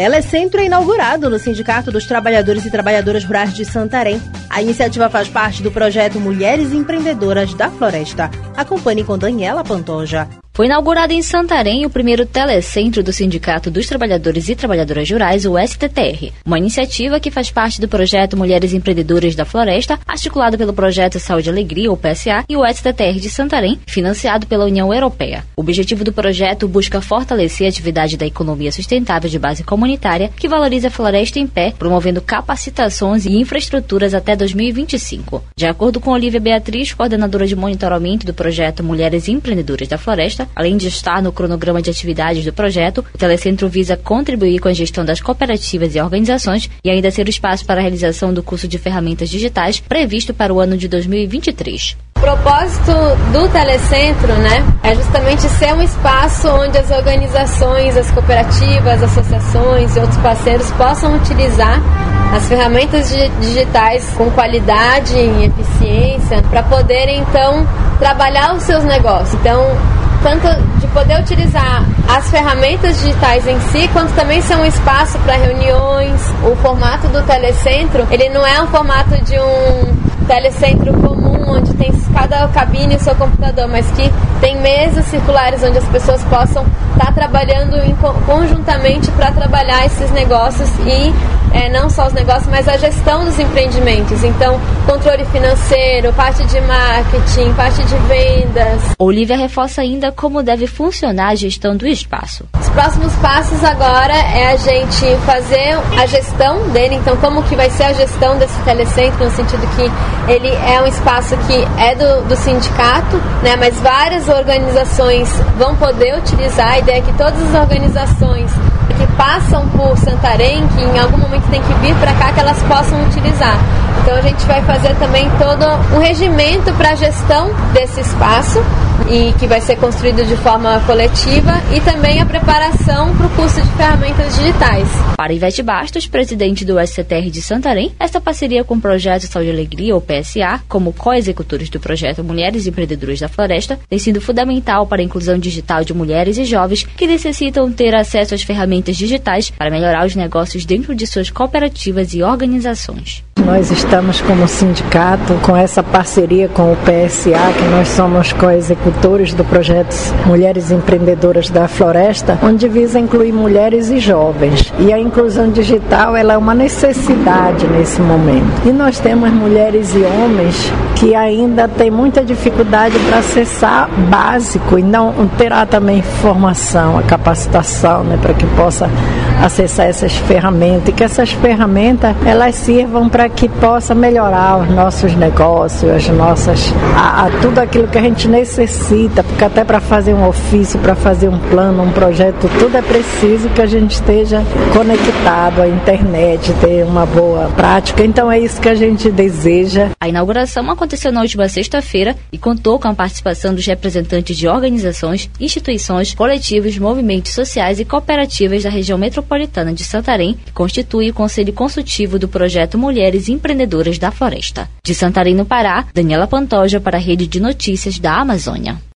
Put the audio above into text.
Telecentro é inaugurado no Sindicato dos Trabalhadores e Trabalhadoras Rurais de Santarém. A iniciativa faz parte do projeto Mulheres Empreendedoras da Floresta. Acompanhe com Daniela Pantoja. Foi inaugurado em Santarém o primeiro telecentro do Sindicato dos Trabalhadores e Trabalhadoras Rurais, o STTR, uma iniciativa que faz parte do projeto Mulheres Empreendedoras da Floresta, articulado pelo projeto Saúde e Alegria, ou PSA, e o STTR de Santarém, financiado pela União Europeia. O objetivo do projeto busca fortalecer a atividade da economia sustentável de base comunitária, que valoriza a floresta em pé, promovendo capacitações e infraestruturas até 2025. De acordo com Olivia Beatriz, coordenadora de monitoramento do projeto Mulheres Empreendedoras da Floresta, Além de estar no cronograma de atividades do projeto, o Telecentro visa contribuir com a gestão das cooperativas e organizações e ainda ser o espaço para a realização do curso de ferramentas digitais previsto para o ano de 2023. O propósito do Telecentro né, é justamente ser um espaço onde as organizações, as cooperativas, associações e outros parceiros possam utilizar as ferramentas digitais com qualidade e eficiência para poderem então trabalhar os seus negócios. Então, tanto de poder utilizar as ferramentas digitais em si, quanto também ser um espaço para reuniões. O formato do telecentro, ele não é um formato de um telecentro comum, onde tem cada cabine o seu computador, mas que tem mesas circulares onde as pessoas possam estar tá trabalhando em, conjuntamente para trabalhar esses negócios e é, não só os negócios, mas a gestão dos empreendimentos. Então, controle financeiro, parte de marketing, parte de vendas. Olivia reforça ainda como deve funcionar a gestão do espaço. Os próximos passos agora é a gente fazer a gestão dele, então como que vai ser a gestão desse telecentro, no sentido que ele é um espaço que é do, do sindicato, né, mas várias organizações vão poder utilizar. A ideia é que todas as organizações que passam por Santarém, que em algum momento tem que vir para cá, que elas possam utilizar. Então a gente vai fazer também todo um regimento para a gestão desse espaço e que vai ser construído de forma coletiva e também a preparação para o curso de ferramentas digitais. Para Ivete Bastos, presidente do SCTR de Santarém, esta parceria com o Projeto Saúde e Alegria, ou PSA, como co-executores do projeto Mulheres Empreendedoras da Floresta, tem sido fundamental para a inclusão digital de mulheres e jovens que necessitam ter acesso às ferramentas digitais para melhorar os negócios dentro de suas cooperativas e organizações. Nós estamos como sindicato com essa parceria com o PSA, que nós somos co-executores do projeto Mulheres Empreendedoras da Floresta, onde visa incluir mulheres e jovens. E a inclusão digital ela é uma necessidade nesse momento. E nós temos mulheres e homens que ainda têm muita dificuldade para acessar básico e não terá também formação, a capacitação, né, para que possa acessar essas ferramentas e que essas ferramentas elas sirvam para que possa melhorar os nossos negócios, as nossas, a, a tudo aquilo que a gente necessita, porque até para fazer um ofício, para fazer um plano, um projeto, tudo é preciso que a gente esteja conectado à internet, ter uma boa prática. Então é isso que a gente deseja. A inauguração aconteceu na última sexta-feira e contou com a participação dos representantes de organizações, instituições, coletivos, movimentos sociais e cooperativas da região metropolitana de Santarém, que constitui o Conselho Consultivo do projeto Mulheres Empreendedoras da Floresta. De Santarém, no Pará, Daniela Pantoja para a Rede de Notícias da Amazônia.